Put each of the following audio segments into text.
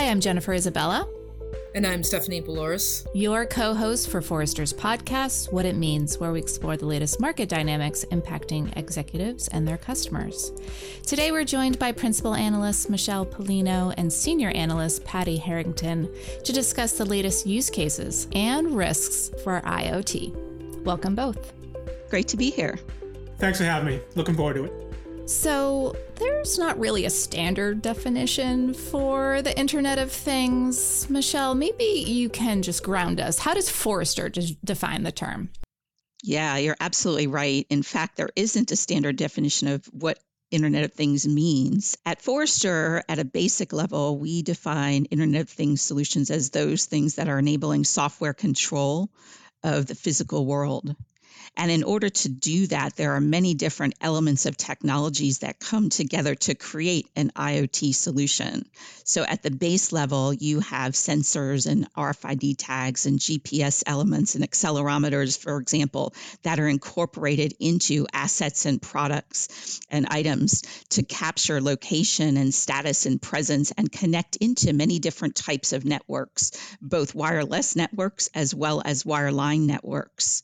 Hi, I'm Jennifer Isabella. And I'm Stephanie Balaouras. Your co host for Forrester's podcast, What It Means, where we explore the latest market dynamics impacting executives and their customers. Today, we're joined by Principal Analyst Michele Pelino and Senior Analyst Paddy Harrington to discuss the latest use cases and risks for IoT. Welcome both. Great to be here. Thanks for having me. Looking forward to it. So, there's not really a standard definition for the Internet of Things. Michele, maybe you can just ground us. How does Forrester define the term? Yeah, you're absolutely right. In fact, there isn't a standard definition of what Internet of Things means. At Forrester, at a basic level, we define Internet of Things solutions as those things that are enabling software control of the physical world. And in order to do that, there are many different elements of technologies that come together to create an IoT solution. So at the base level, you have sensors and RFID tags and GPS elements and accelerometers, for example, that are incorporated into assets and products and items to capture location and status and presence and connect into many different types of networks, both wireless networks as well as wireline networks.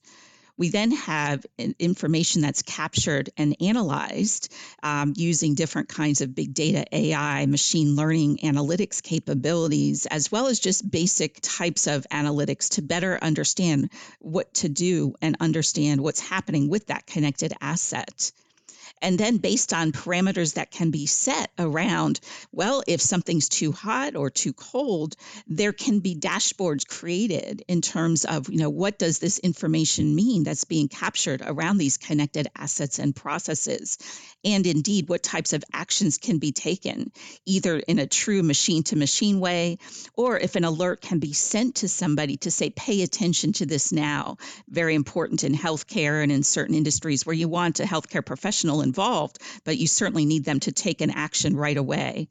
We then have information that's captured and analyzed um, using different kinds of big data, AI, machine learning, analytics capabilities, as well as just basic types of analytics to better understand what to do and understand what's happening with that connected asset. And then based on parameters that can be set around, well, if something's too hot or too cold, there can be dashboards created in terms of, you know, what does this information mean that's being captured around these connected assets and processes? And indeed, what types of actions can be taken, either in a true machine to machine way, or if an alert can be sent to somebody to say, pay attention to this now. Very important in healthcare and in certain industries where you want a healthcare professional involved, but you certainly need them to take an action right away.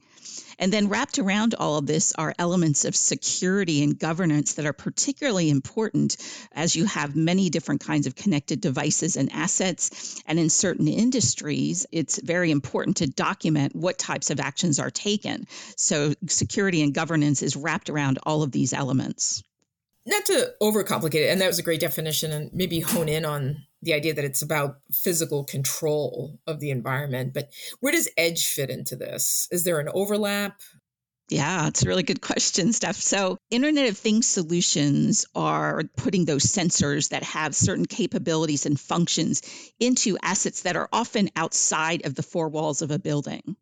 And then wrapped around all of this are elements of security and governance that are particularly important as you have many different kinds of connected devices and assets. And in certain industries, it's very important to document what types of actions are taken. So security and governance is wrapped around all of these elements not to overcomplicate it, and that was a great definition, and maybe hone in on the idea that it's about physical control of the environment. But where does edge fit into this? Is there an overlap? Yeah, it's a really good question, Steph. So, Internet of Things solutions are putting those sensors that have certain capabilities and functions into assets that are often outside of the four walls of a building.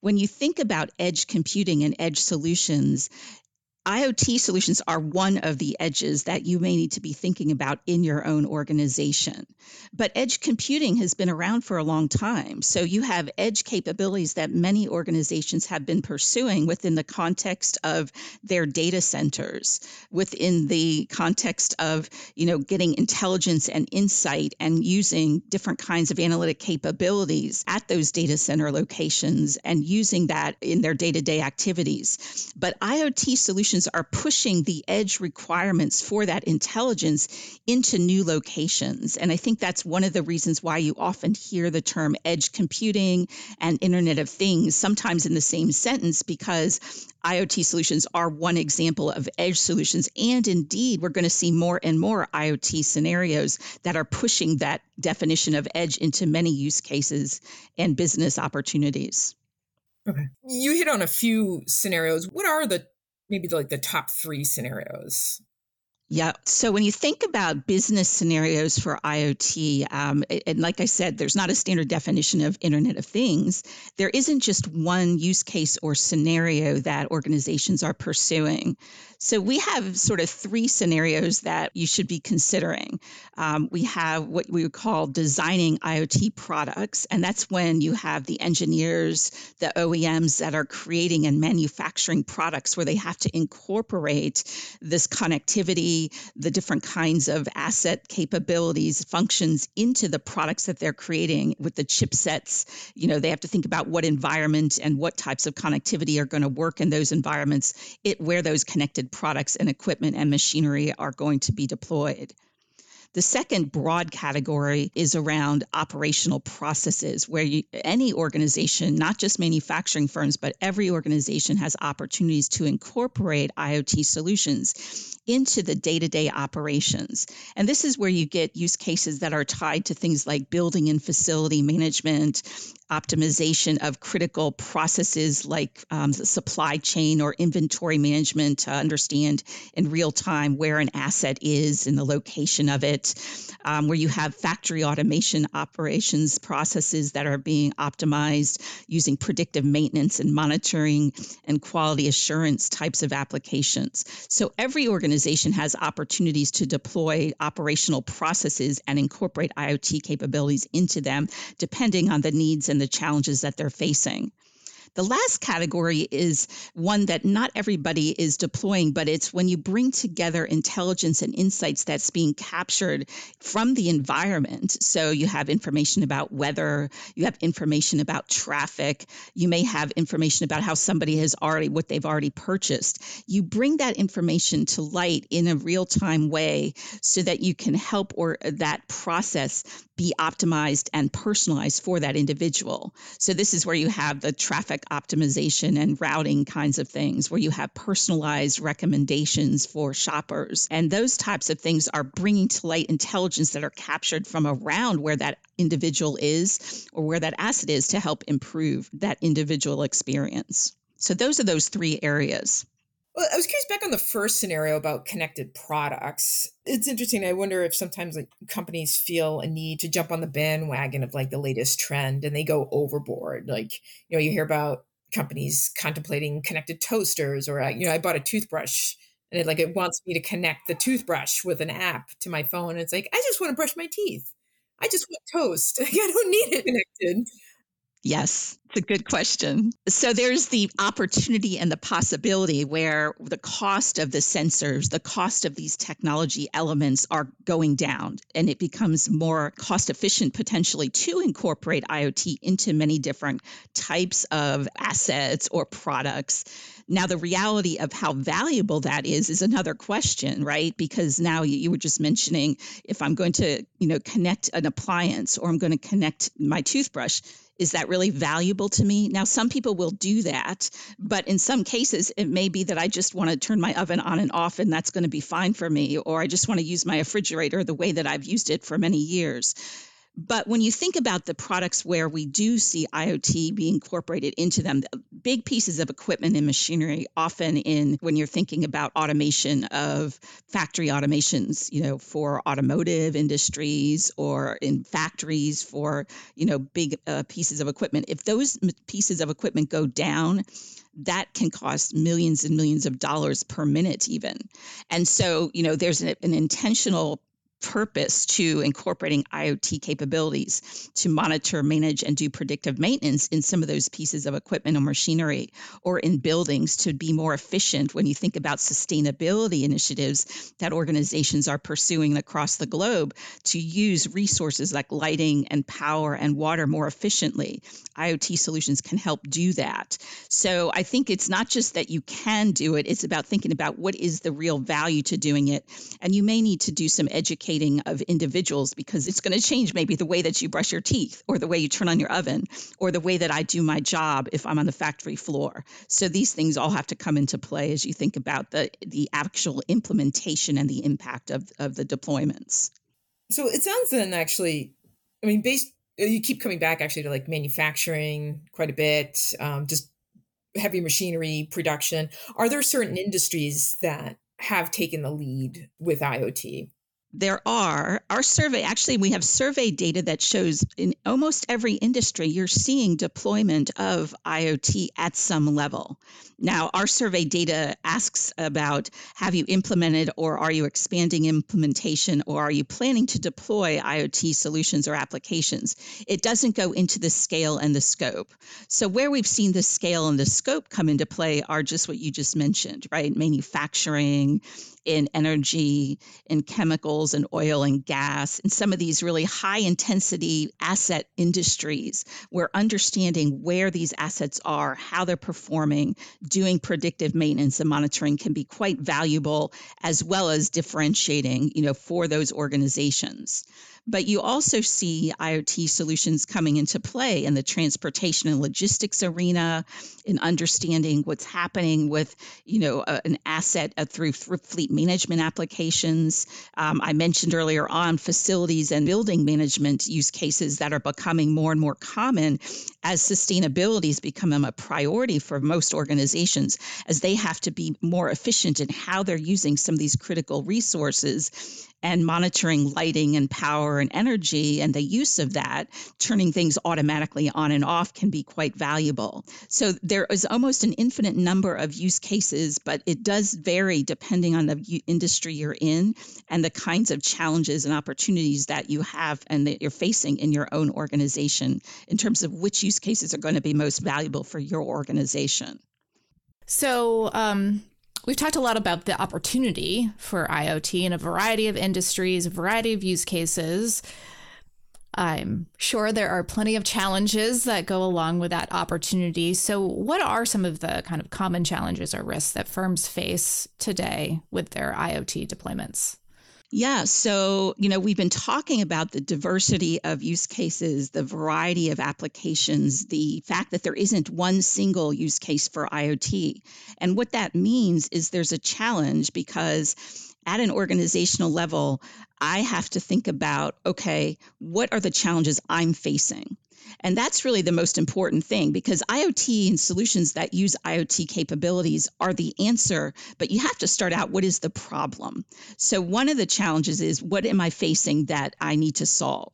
When you think about edge computing and edge solutions, IoT solutions are one of the edges that you may need to be thinking about in your own organization. But edge computing has been around for a long time. So you have edge capabilities that many organizations have been pursuing within the context of their data centers, within the context of, you know, getting intelligence and insight and using different kinds of analytic capabilities at those data center locations and using that in their day-to-day activities. But IoT solutions are pushing the edge requirements for that intelligence into new locations. And I think that's one of the reasons why you often hear the term edge computing and Internet of Things sometimes in the same sentence because IoT solutions are one example of edge solutions. And indeed, we're going to see more and more IoT scenarios that are pushing that definition of edge into many use cases and business opportunities. Okay. You hit on a few scenarios. What are the maybe like the top three scenarios yeah. So when you think about business scenarios for IoT, um, and like I said, there's not a standard definition of Internet of Things. There isn't just one use case or scenario that organizations are pursuing. So we have sort of three scenarios that you should be considering. Um, we have what we would call designing IoT products, and that's when you have the engineers, the OEMs that are creating and manufacturing products where they have to incorporate this connectivity, the different kinds of asset capabilities, functions into the products that they're creating with the chipsets. You know, they have to think about what environment and what types of connectivity are going to work in those environments, it where those connected products and equipment and machinery are going to be deployed. The second broad category is around operational processes, where you, any organization, not just manufacturing firms, but every organization has opportunities to incorporate IoT solutions into the day to day operations. And this is where you get use cases that are tied to things like building and facility management, optimization of critical processes like um, supply chain or inventory management to understand in real time where an asset is and the location of it, um, where you have factory automation operations processes that are being optimized using predictive maintenance and monitoring and quality assurance types of applications. So every organization has opportunities to deploy operational processes and incorporate IoT capabilities into them, depending on the needs and the challenges that they're facing. The last category is one that not everybody is deploying, but it's when you bring together intelligence and insights that's being captured from the environment. So you have information about weather, you have information about traffic, you may have information about how somebody has already, what they've already purchased. You bring that information to light in a real time way so that you can help or uh, that process be optimized and personalized for that individual. So this is where you have the traffic optimization and routing kinds of things, where you have personalized recommendations for shoppers. And those types of things are bringing to light intelligence that are captured from around where that individual is or where that asset is to help improve that individual experience. So those are those three areas. Well, I was curious back on the first scenario about connected products. It's interesting. I wonder if sometimes like companies feel a need to jump on the bandwagon of like the latest trend and they go overboard. Like, you know, you hear about companies contemplating connected toasters or uh, you know, I bought a toothbrush and it like it wants me to connect the toothbrush with an app to my phone. And it's like, I just want to brush my teeth. I just want toast. I don't need it connected. Yes, it's a good question. So there's the opportunity and the possibility where the cost of the sensors, the cost of these technology elements are going down, and it becomes more cost efficient potentially to incorporate IoT into many different types of assets or products. Now, the reality of how valuable that is is another question, right? Because now you, were just mentioning if I'm going to, you know, connect an appliance or I'm going to connect my toothbrush is that really valuable to me? Now, some people will do that, but in some cases, it may be that I just want to turn my oven on and off, and that's going to be fine for me, or I just want to use my refrigerator the way that I've used it for many years. But when you think about the products where we do see IoT being incorporated into them, big pieces of equipment and machinery, often in when you're thinking about automation of factory automations, you know, for automotive industries or in factories for, you know, big uh, pieces of equipment, if those pieces of equipment go down, that can cost millions and millions of dollars per minute even. And so you know there's an, an intentional purpose to incorporating IoT capabilities to monitor, manage, and do predictive maintenance in some of those pieces of equipment or machinery or in buildings to be more efficient when you think about sustainability initiatives that organizations are pursuing across the globe to use resources like lighting and power and water more efficiently. IoT solutions can help do that. So I think it's not just that you can do it, it's about thinking about what is the real value to doing it. And you may need to do some education educating of individuals because it's going to change maybe the way that you brush your teeth or the way you turn on your oven or the way that I do my job if I'm on the factory floor. So these things all have to come into play as you think about the the actual implementation and the impact of of the deployments. So it sounds then actually, I mean, based you keep coming back actually to like manufacturing quite a bit, um, just heavy machinery production. Are there certain industries that have taken the lead with IoT? There are our survey actually we have survey data that shows in almost every industry you're seeing deployment of iot at some level. Now our survey data asks about have you implemented or are you expanding implementation or are you planning to deploy iot solutions or applications? It doesn't go into the scale and the scope. So where we've seen the scale and the scope come into play are just what you just mentioned right? Manufacturing in energy in chemicals and oil and gas and some of these really high intensity asset industries where understanding where these assets are, how they're performing, doing predictive maintenance and monitoring can be quite valuable as well as differentiating, you know, for those organizations. But you also see IoT solutions coming into play in the transportation and logistics arena, in understanding what's happening with, you know, a, an asset uh, through fleet management applications. Um, I mentioned earlier on facilities and building management use cases that are becoming more and more common as sustainability is becoming a priority for most organizations as they have to be more efficient in how they're using some of these critical resources and monitoring lighting and power and energy and the use of that, turning things automatically on and off can be quite valuable. So there is almost an infinite number of use cases, but it does vary depending on the industry you're in and the kinds of challenges and opportunities that you have and that you're facing in your own organization in terms of which use cases are going to be most valuable for your organization. So, um, we've talked a lot about the opportunity for IoT in a variety of industries, a variety of use cases. I'm sure there are plenty of challenges that go along with that opportunity. So, what are some of the kind of common challenges or risks that firms face today with their IoT deployments? Yeah. So, you know, we've been talking about the diversity of use cases, the variety of applications, the fact that there isn't one single use case for IoT. And what that means is there's a challenge because at an organizational level, I have to think about okay, what are the challenges I'm facing? And that's really the most important thing because IoT and solutions that use IoT capabilities are the answer, but you have to start out what is the problem? So, one of the challenges is what am I facing that I need to solve?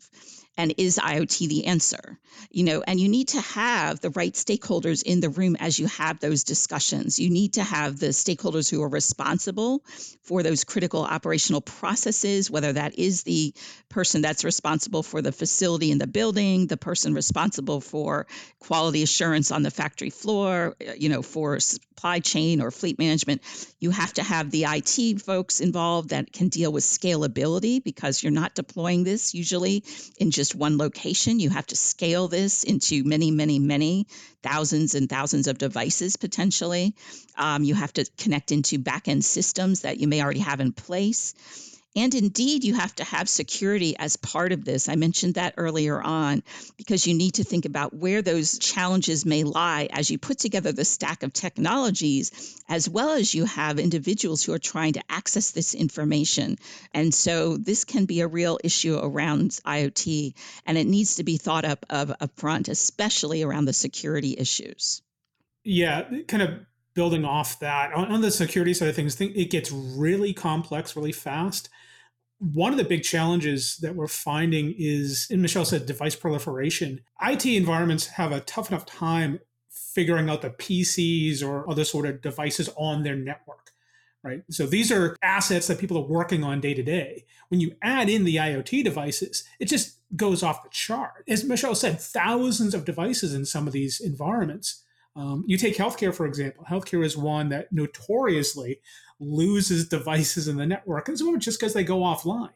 And is IoT the answer? You know, and you need to have the right stakeholders in the room as you have those discussions. You need to have the stakeholders who are responsible for those critical operational processes, whether that is the person that's responsible for the facility in the building, the person responsible for quality assurance on the factory floor, uh, you know, for supply chain or fleet management. You have to have the IT folks involved that can deal with scalability because you're not deploying this usually in just one location. You have to scale this into many, many, many thousands and thousands of devices potentially. Um, you have to connect into backend systems that you may already have in place. And indeed, you have to have security as part of this. I mentioned that earlier on because you need to think about where those challenges may lie as you put together the stack of technologies, as well as you have individuals who are trying to access this information. And so this can be a real issue around IoT, and it needs to be thought up of upfront, especially around the security issues. Yeah, kind of building off that on, on the security side of things, it gets really complex really fast one of the big challenges that we're finding is, and Michele said, device proliferation. IT environments have a tough enough time figuring out the PCs or other sort of devices on their network, right? So these are assets that people are working on day to day. When you add in the IoT devices, it just goes off the chart. As Michele said, thousands of devices in some of these environments. Um, you take healthcare, for example. Healthcare is one that notoriously loses devices in the network, and some of it just because they go offline,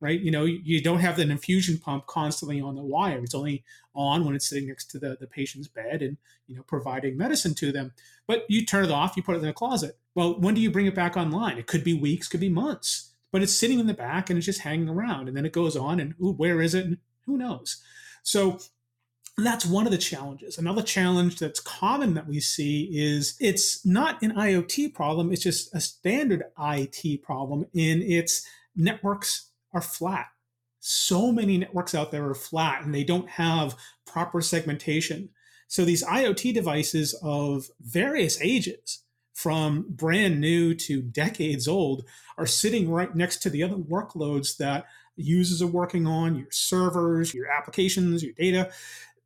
right? You know, you don't have an infusion pump constantly on the wire. It's only on when it's sitting next to the, the patient's bed and, you know, providing medicine to them. But you turn it off, you put it in a closet. Well, when do you bring it back online? It could be weeks, could be months, but it's sitting in the back and it's just hanging around. And then it goes on and ooh, where is it? And who knows? So and that's one of the challenges. Another challenge that's common that we see is it's not an IoT problem, it's just a standard IT problem in its networks are flat. So many networks out there are flat and they don't have proper segmentation. So these IoT devices of various ages, from brand new to decades old, are sitting right next to the other workloads that users are working on, your servers, your applications, your data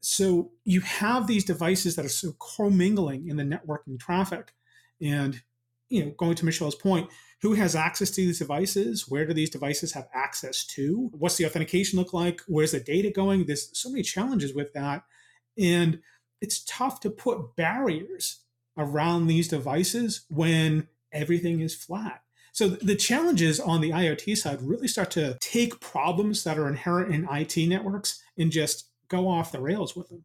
so you have these devices that are so commingling in the networking traffic and you know going to Michele's point who has access to these devices? Where do these devices have access to? What's the authentication look like? Where's the data going? There's so many challenges with that. And it's tough to put barriers around these devices when everything is flat. So the challenges on the IoT side really start to take problems that are inherent in IT networks and just go off the rails with them.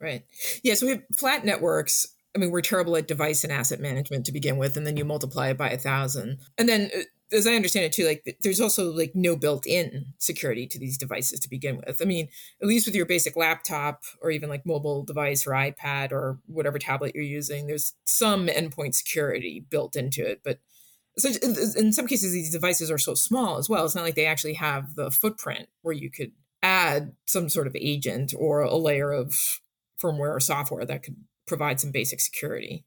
Right. Yeah. So we have flat networks. I mean, we're terrible at device and asset management to begin with, and then you multiply it by a thousand. And then, uh, as I understand it too, like there's also like no built-in security to these devices to begin with. I mean, at least with your basic laptop or even like mobile device or iPad or whatever tablet you're using, there's some endpoint security built into it, but so in some cases these devices are so small as well it's not like they actually have the footprint where you could add some sort of agent or a layer of firmware or software that could provide some basic security.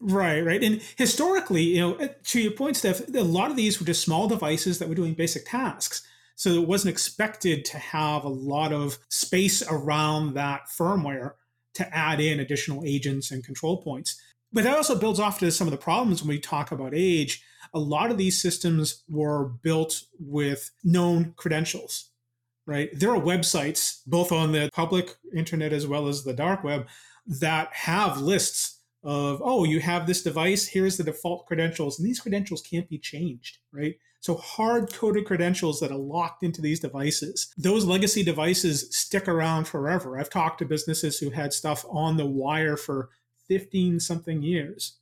Right right. And historically you know eh, to your point steph a lot of these were just small devices that were doing basic tasks. So it wasn't expected to have a lot of space around that firmware to add in additional agents and control points. But that also builds off to some of the problems when we talk about age. A lot of these systems were built with known credentials, right? There are websites, both on the public internet as well as the dark web, that have lists of, oh, you have this device, here's the default credentials, and these credentials can't be changed, right? So hard coded credentials that are locked into these devices. Those legacy devices stick around forever. I've talked to businesses who had stuff on the wire for 15 something years,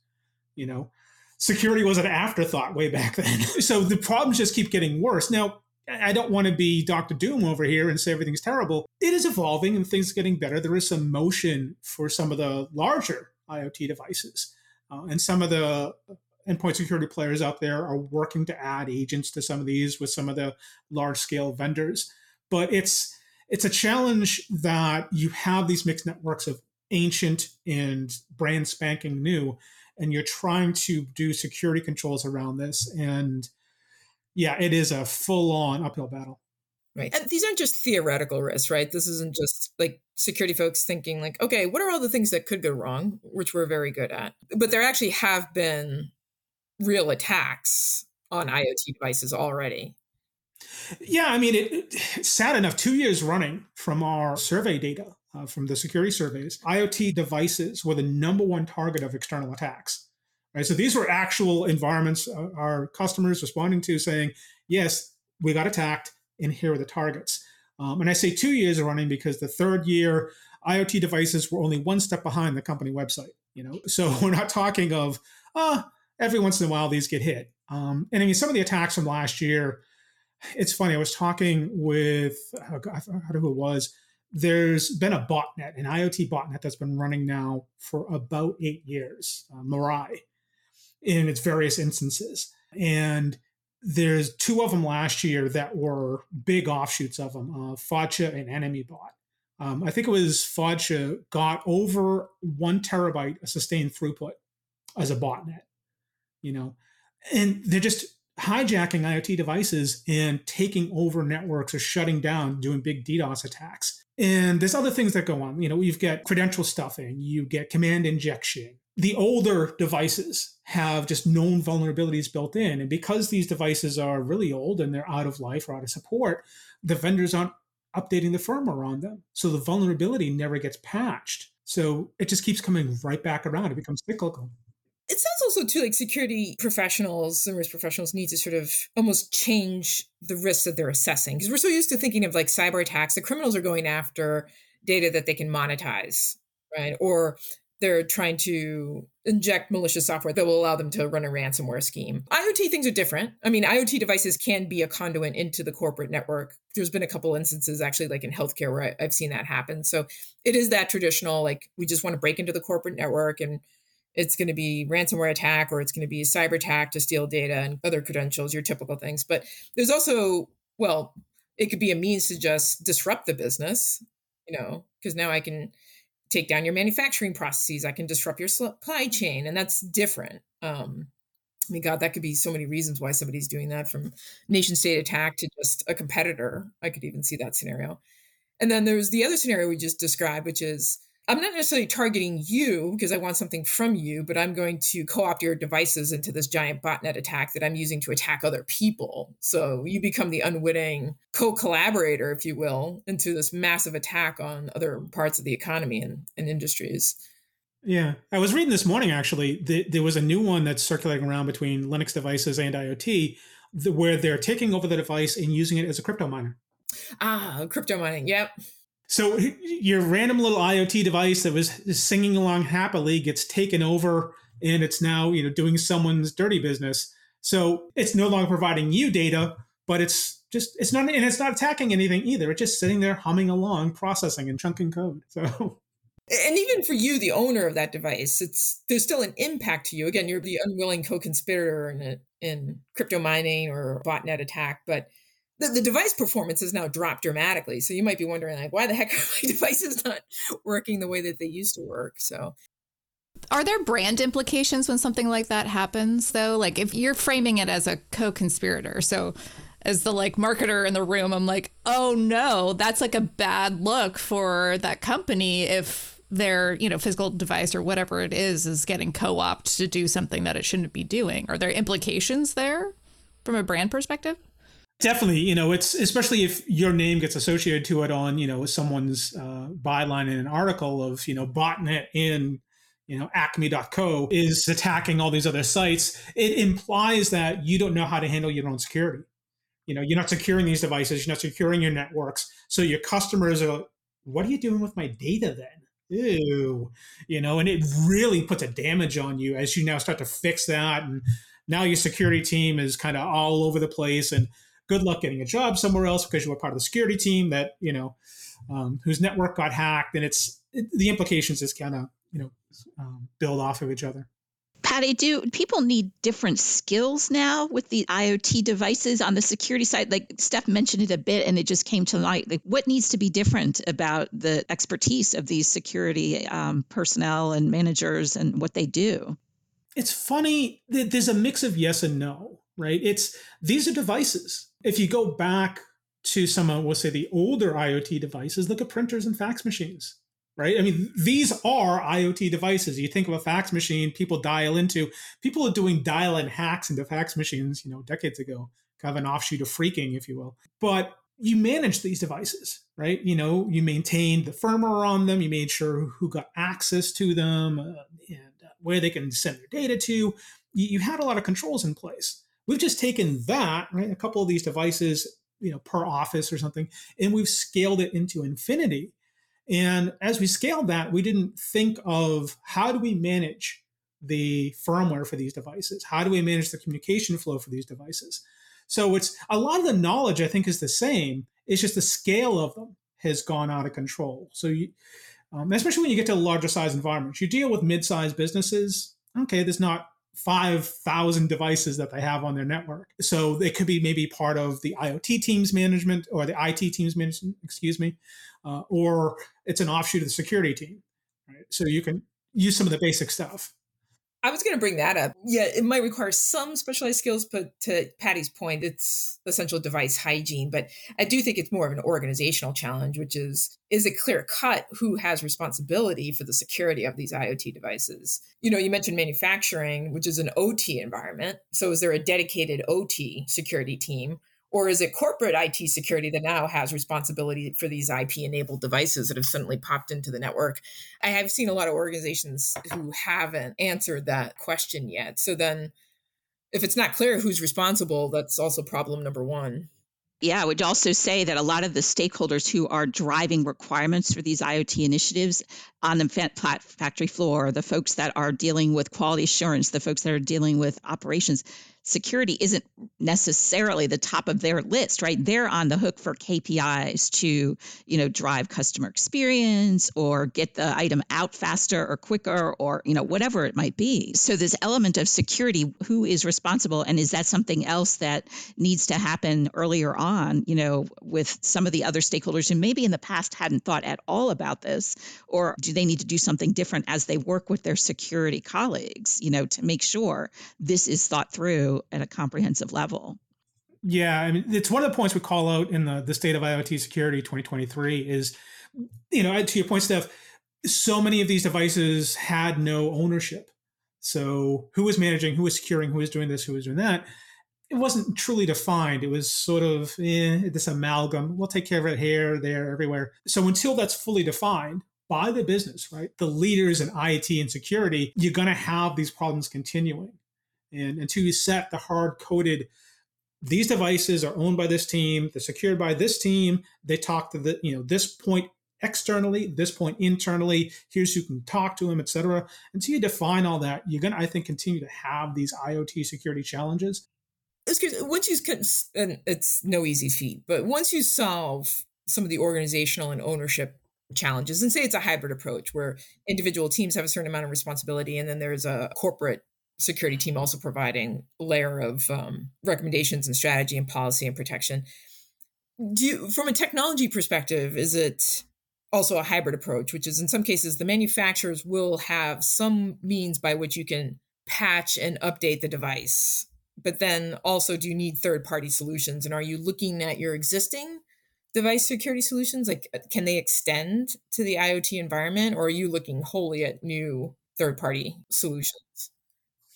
you know, security was an afterthought way back then. so the problems just keep getting worse. Now, I don't want to be Dr. Doom over here and say everything's terrible. It is evolving and things are getting better. There is some motion for some of the larger IoT devices. Uh, and some of the endpoint security players out there are working to add agents to some of these with some of the large scale vendors. But it's it's a challenge that you have these mixed networks of ancient and brand spanking new and you're trying to do security controls around this. And yeah, it is a full on uphill battle. Right. And these aren't just theoretical risks, right? This isn't just like security folks thinking, like, okay, what are all the things that could go wrong, which we're very good at? But there actually have been real attacks on IoT devices already. Yeah, I mean, it, it's sad enough, two years running from our survey data, uh, from the security surveys, IoT devices were the number one target of external attacks. Right, so these were actual environments uh, our customers responding to, saying, "Yes, we got attacked, and here are the targets." Um, and I say two years running because the third year, IoT devices were only one step behind the company website. You know, so we're not talking of, ah, every once in a while these get hit. Um, and I mean, some of the attacks from last year. It's funny. I was talking with I don't know who it was there's been a botnet, an IoT botnet that's been running now for about eight years, uh, Mirai, in its various instances. And there's two of them last year that were big offshoots of them, uh, Fodcha and EnemyBot. Um, I think it was Fodcha got over one terabyte of sustained throughput as a botnet, you know, and they're just hijacking IoT devices and taking over networks or shutting down, doing big DDoS attacks. And there's other things that go on. You know, you've got credential stuffing, you get command injection. The older devices have just known vulnerabilities built in. And because these devices are really old and they're out of life or out of support, the vendors aren't updating the firmware on them. So the vulnerability never gets patched. So it just keeps coming right back around. It becomes cyclical also too like security professionals and risk professionals need to sort of almost change the risks that they're assessing because we're so used to thinking of like cyber attacks the criminals are going after data that they can monetize right or they're trying to inject malicious software that will allow them to run a ransomware scheme. IoT things are different. I mean, IoT devices can be a conduit into the corporate network. There's been a couple instances actually, like in healthcare, where I, have seen that happen. So it is that traditional, like we just want to break into the corporate network and it's going to be ransomware attack or it's going to be cyber attack to steal data and other credentials, your typical things. But there's also, well, it could be a means to just disrupt the business, you know, because now I can take down your manufacturing processes, I can disrupt your supply chain, and that's different. Um, I mean, God, that could be so many reasons why somebody's doing that from nation state attack to just a competitor. I could even see that scenario. And then there's the other scenario we just described, which is I'm not necessarily targeting you because I want something from you, but I'm going to co opt your devices into this giant botnet attack that I'm using to attack other people. So you become the unwitting co collaborator, if you will, into this massive attack on other parts of the economy and, and industries. Yeah, I was reading this morning actually. The, there was a new one that's circulating around between Linux devices and IoT, where they're taking over the device and using it as a crypto miner. Ah, crypto mining. Yep. So your random little IoT device that was singing along happily gets taken over, and it's now you know doing someone's dirty business. So it's no longer providing you data, but it's just it's not and it's not attacking anything either. It's just sitting there humming along, processing and chunking code. So and even for you the owner of that device it's there's still an impact to you again you're the unwilling co-conspirator in in crypto mining or botnet attack but the, the device performance has now dropped dramatically. So you might be wondering like why the heck are my devices not working the way that they used to work? So are there brand implications when something like that happens though? Like if you're framing it as a co-conspirator so as the like marketer in the room i'm like oh no that's like a bad look for that company if their you know physical device or whatever it is is getting co-opted to do something that it shouldn't be doing. Are there implications there from a brand perspective definitely you know it's especially if your name gets associated to it on you know someone's uh, byline in an article of you know botnet in you know acme.co is attacking all these other sites it implies that you don't know how to handle your own security. You know you're not securing these devices you're not securing your networks so your customers are what are you doing with my data then? Ew you know and it really puts a damage on you as you now start to fix that and now your security team is kind of all over the place and good luck getting a job somewhere else because you were part of the security team that you know um, whose network got hacked and it's it, the implications just kind of you know um, build off of each other Paddy, do people need different skills now with the IoT devices on the security side? Like Steph mentioned it a bit and it just came to light. Like what needs to be different about the expertise of these security um, personnel and managers and what they do? It's funny. There's a mix of yes and no, right? It's these are devices. If you go back to some of, we'll say, the older IoT devices, look at printers and fax machines right? I mean, these are IoT devices. You think of a fax machine, people dial into, people are doing dial in hacks into fax machines, you know, decades ago, kind of an offshoot of phreaking, if you will. But you manage these devices, right? You know, you maintained the firmware on them, you made sure who got access to them uh, and uh, where they can send their data to. You had a lot of controls in place. We've just taken that, right? A couple of these devices, you know, per office or something, and we've scaled it into infinity and as we scaled that, we didn't think of how do we manage the firmware for these devices? How do we manage the communication flow for these devices? So it's a lot of the knowledge I think is the same. It's just the scale of them has gone out of control. So you, um, especially when you get to larger size environments, you deal with mid-sized businesses. Okay, there's not 5,000 devices that they have on their network. So it could be maybe part of the IoT team's management or the IT team's management, excuse me, uh, or it's an offshoot of the security team. Right? So you can use some of the basic stuff. I was going to bring that up. Yeah, it might require some specialized skills, but to Paddy's point, it's essential device hygiene. But I do think it's more of an organizational challenge, which is is it clear cut who has responsibility for the security of these IoT devices? You know, you mentioned manufacturing, which is an OT environment. So is there a dedicated OT security team? Or is it corporate IT security that now has responsibility for these IP enabled devices that have suddenly popped into the network? I have seen a lot of organizations who haven't answered that question yet. So then, if it's not clear who's responsible, that's also problem number one. Yeah, I would also say that a lot of the stakeholders who are driving requirements for these IoT initiatives on the factory floor, the folks that are dealing with quality assurance, the folks that are dealing with operations, security isn't necessarily the top of their list, right? They're on the hook for KPIs to, you know, drive customer experience or get the item out faster or quicker or, you know, whatever it might be. So this element of security, who is responsible and is that something else that needs to happen earlier on, you know, with some of the other stakeholders who maybe in the past hadn't thought at all about this or do they need to do something different as they work with their security colleagues, you know, to make sure this is thought through at a comprehensive level. Yeah, I mean, it's one of the points we call out in the the state of IoT security 2023 is, you know, to your point, Steph, so many of these devices had no ownership. So who was managing, who was securing, who was doing this, who was doing that? It wasn't truly defined. It was sort of eh, this amalgam. We'll take care of it here, there, everywhere. So until that's fully defined, by the business, right? The leaders in IT and security, you're going to have these problems continuing. And until you set the hard coded, these devices are owned by this team, they're secured by this team, they talk to the, you know, this point externally, this point internally, here's who can talk to them, et cetera. Until you define all that, you're going to, I think, continue to have these IoT security challenges. Once you, and it's no easy feat, but once you solve some of the organizational and ownership challenges and say it's a hybrid approach where individual teams have a certain amount of responsibility and then there's a corporate security team also providing layer of um, recommendations and strategy and policy and protection do you, from a technology perspective is it also a hybrid approach which is in some cases the manufacturers will have some means by which you can patch and update the device but then also do you need third party solutions and are you looking at your existing device security solutions? Like, uh, can they extend to the IoT environment, or are you looking wholly at new third party solutions?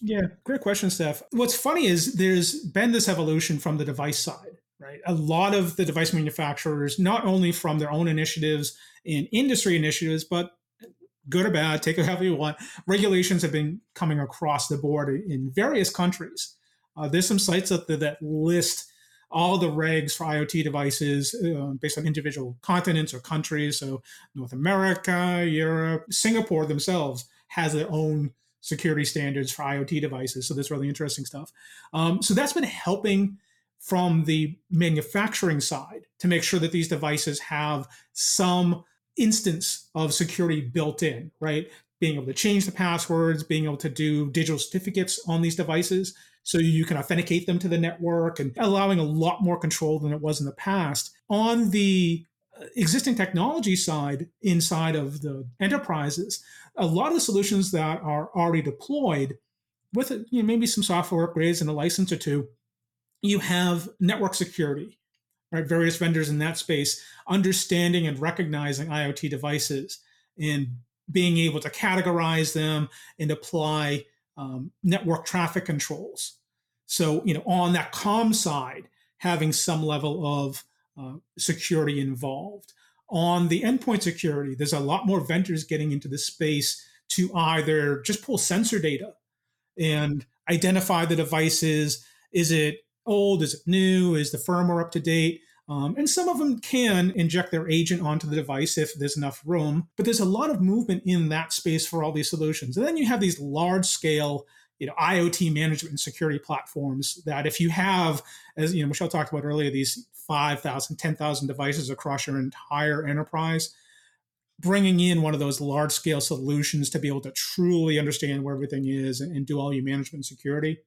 Yeah, great question, Steph. What's funny is there's been this evolution from the device side, right? A lot of the device manufacturers, not only from their own initiatives and industry initiatives, but good or bad, take it however you want, regulations have been coming across the board in various countries. Uh, there's some sites out there that list all the regs for IoT devices uh, based on individual continents or countries. So North America, Europe, Singapore themselves has their own security standards for IoT devices. So that's really interesting stuff. Um, so that's been helping from the manufacturing side to make sure that these devices have some instance of security built in, right? Being able to change the passwords, being able to do digital certificates on these devices so you can authenticate them to the network and allowing a lot more control than it was in the past. On the existing technology side inside of the enterprises, a lot of the solutions that are already deployed with you know, maybe some software upgrades and a license or two, you have network security, right? Various vendors in that space understanding and recognizing IoT devices and being able to categorize them and apply um, network traffic controls. So, you know, on that com side, having some level of uh, security involved. On the endpoint security, there's a lot more vendors getting into the space to either just pull sensor data and identify the devices. Is it old? Is it new? Is the firmware up to date? Um, and some of them can inject their agent onto the device if there's enough room. But there's a lot of movement in that space for all these solutions. And then you have these large scale you know IoT management and security platforms that if you have, as you know, Michele talked about earlier, these 5,000, 10,000 devices across your entire enterprise, bringing in one of those large scale solutions to be able to truly understand where everything is and, and do all your management and security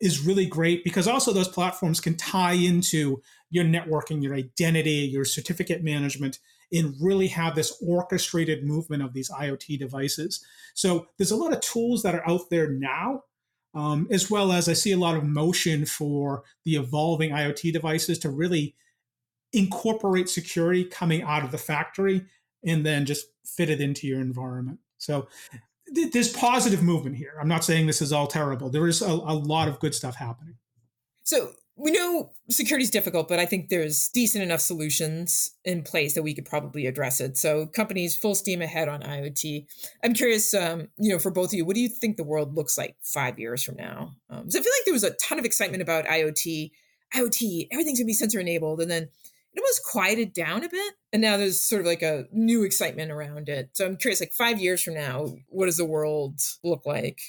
is really great because also those platforms can tie into your networking, your identity, your certificate management, and really have this orchestrated movement of these IoT devices. So there's a lot of tools that are out there now, um, as well as I see a lot of motion for the evolving IoT devices to really incorporate security coming out of the factory and then just fit it into your environment. So there's positive movement here. I'm not saying this is all terrible. There is a, a lot of good stuff happening. So we know security is difficult, but I think there's decent enough solutions in place that we could probably address it. So companies full steam ahead on IoT. I'm curious, um, you know, for both of you, what do you think the world looks like five years from now? Um, so I feel like there was a ton of excitement about IoT. IoT, everything's gonna be sensor enabled, and then it almost quieted down a bit and now there's sort of like a new excitement around it so i'm curious like five years from now what does the world look like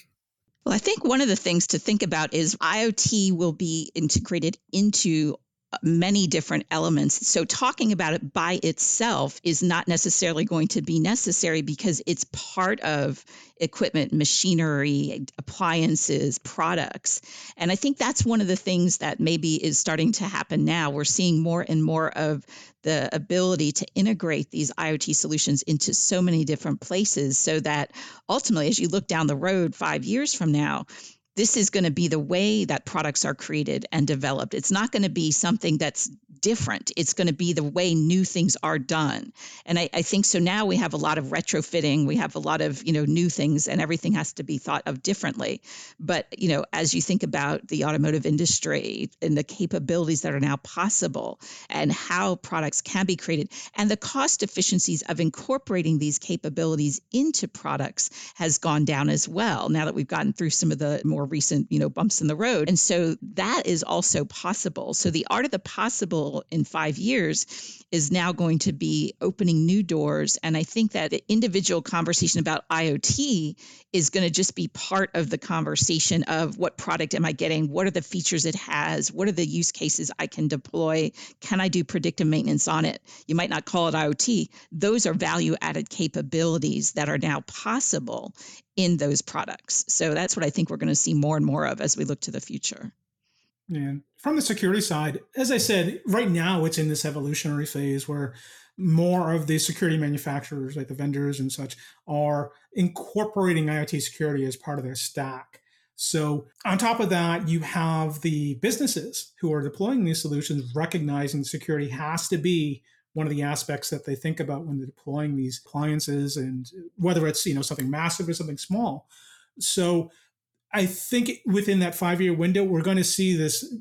well, I think one of the things to think about is IoT will be integrated into many different elements. So, talking about it by itself is not necessarily going to be necessary because it's part of equipment, machinery, appliances, products. And I think that's one of the things that maybe is starting to happen now. We're seeing more and more of the ability to integrate these IoT solutions into so many different places so that ultimately, as you look down the road five years from now, this is going to be the way that products are created and developed. It's not going to be something that's different. It's going to be the way new things are done. And I, I, think so now we have a lot of retrofitting, we have a lot of, you know, new things and everything has to be thought of differently. But, you know, as you think about the automotive industry and the capabilities that are now possible and how products can be created and the cost efficiencies of incorporating these capabilities into products has gone down as well now that we've gotten through some of the more recent, you know, bumps in the road. And so that is also possible. So the art of the possible in 5 years is now going to be opening new doors and I think that the individual conversation about IoT is going to just be part of the conversation of what product am I getting? What are the features it has? What are the use cases I can deploy? Can I do predictive maintenance on it? You might not call it IoT. Those are value added capabilities that are now possible in those products. So that's what I think we're going to see more and more of as we look to the future. And from the security side, as I said, right now it's in this evolutionary phase where more of the security manufacturers, like the vendors and such, are incorporating IoT security as part of their stack. So, on top of that, you have the businesses who are deploying these solutions recognizing security has to be one of the aspects that they think about when they're deploying these appliances and whether it's you know something massive or something small. So i think within that five year window we're going to see this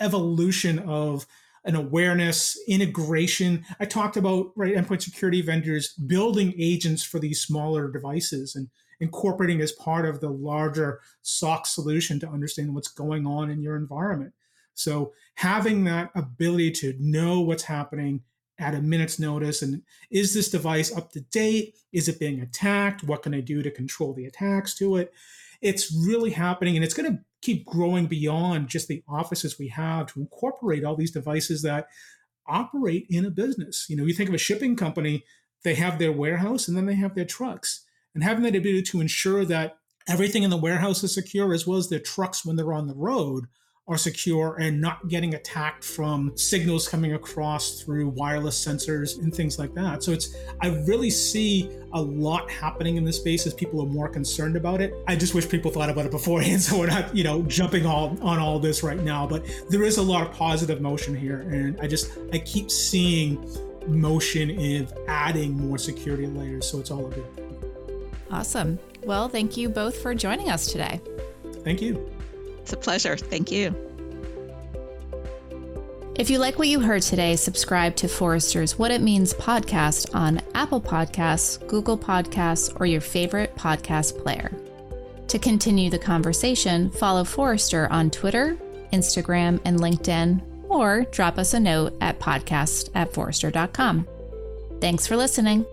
evolution of an awareness integration. I talked about right endpoint security vendors building agents for these smaller devices and incorporating as part of the larger soc solution to understand what's going on in your environment. So having that ability to know what's happening at a minute's notice and is this device up to date? Is it being attacked? What can i do to control the attacks to it? It's really happening and it's going to keep growing beyond just the offices we have to incorporate all these devices that operate in a business. You know you think of a shipping company they have their warehouse and then they have their trucks. And having that ability to ensure that everything in the warehouse is secure as well as their trucks when they're on the road are secure and not getting attacked from signals coming across through wireless sensors and things like that. So it's I really see a lot happening in this space as people are more concerned about it. I just wish people thought about it beforehand so we're not, you know, jumping all on all this right now, but there is a lot of positive motion here and I just I keep seeing motion in adding more security layers so it's all a good thing. Awesome. Well, thank you both for joining us today. Thank you. It's a pleasure. Thank you. If you like what you heard today, subscribe to Forrester's What It Means podcast on Apple Podcasts, Google Podcasts, or your favorite podcast player. To continue the conversation, follow Forrester on Twitter, Instagram, and LinkedIn, or drop us a note at podcast at forrester.com. Thanks for listening.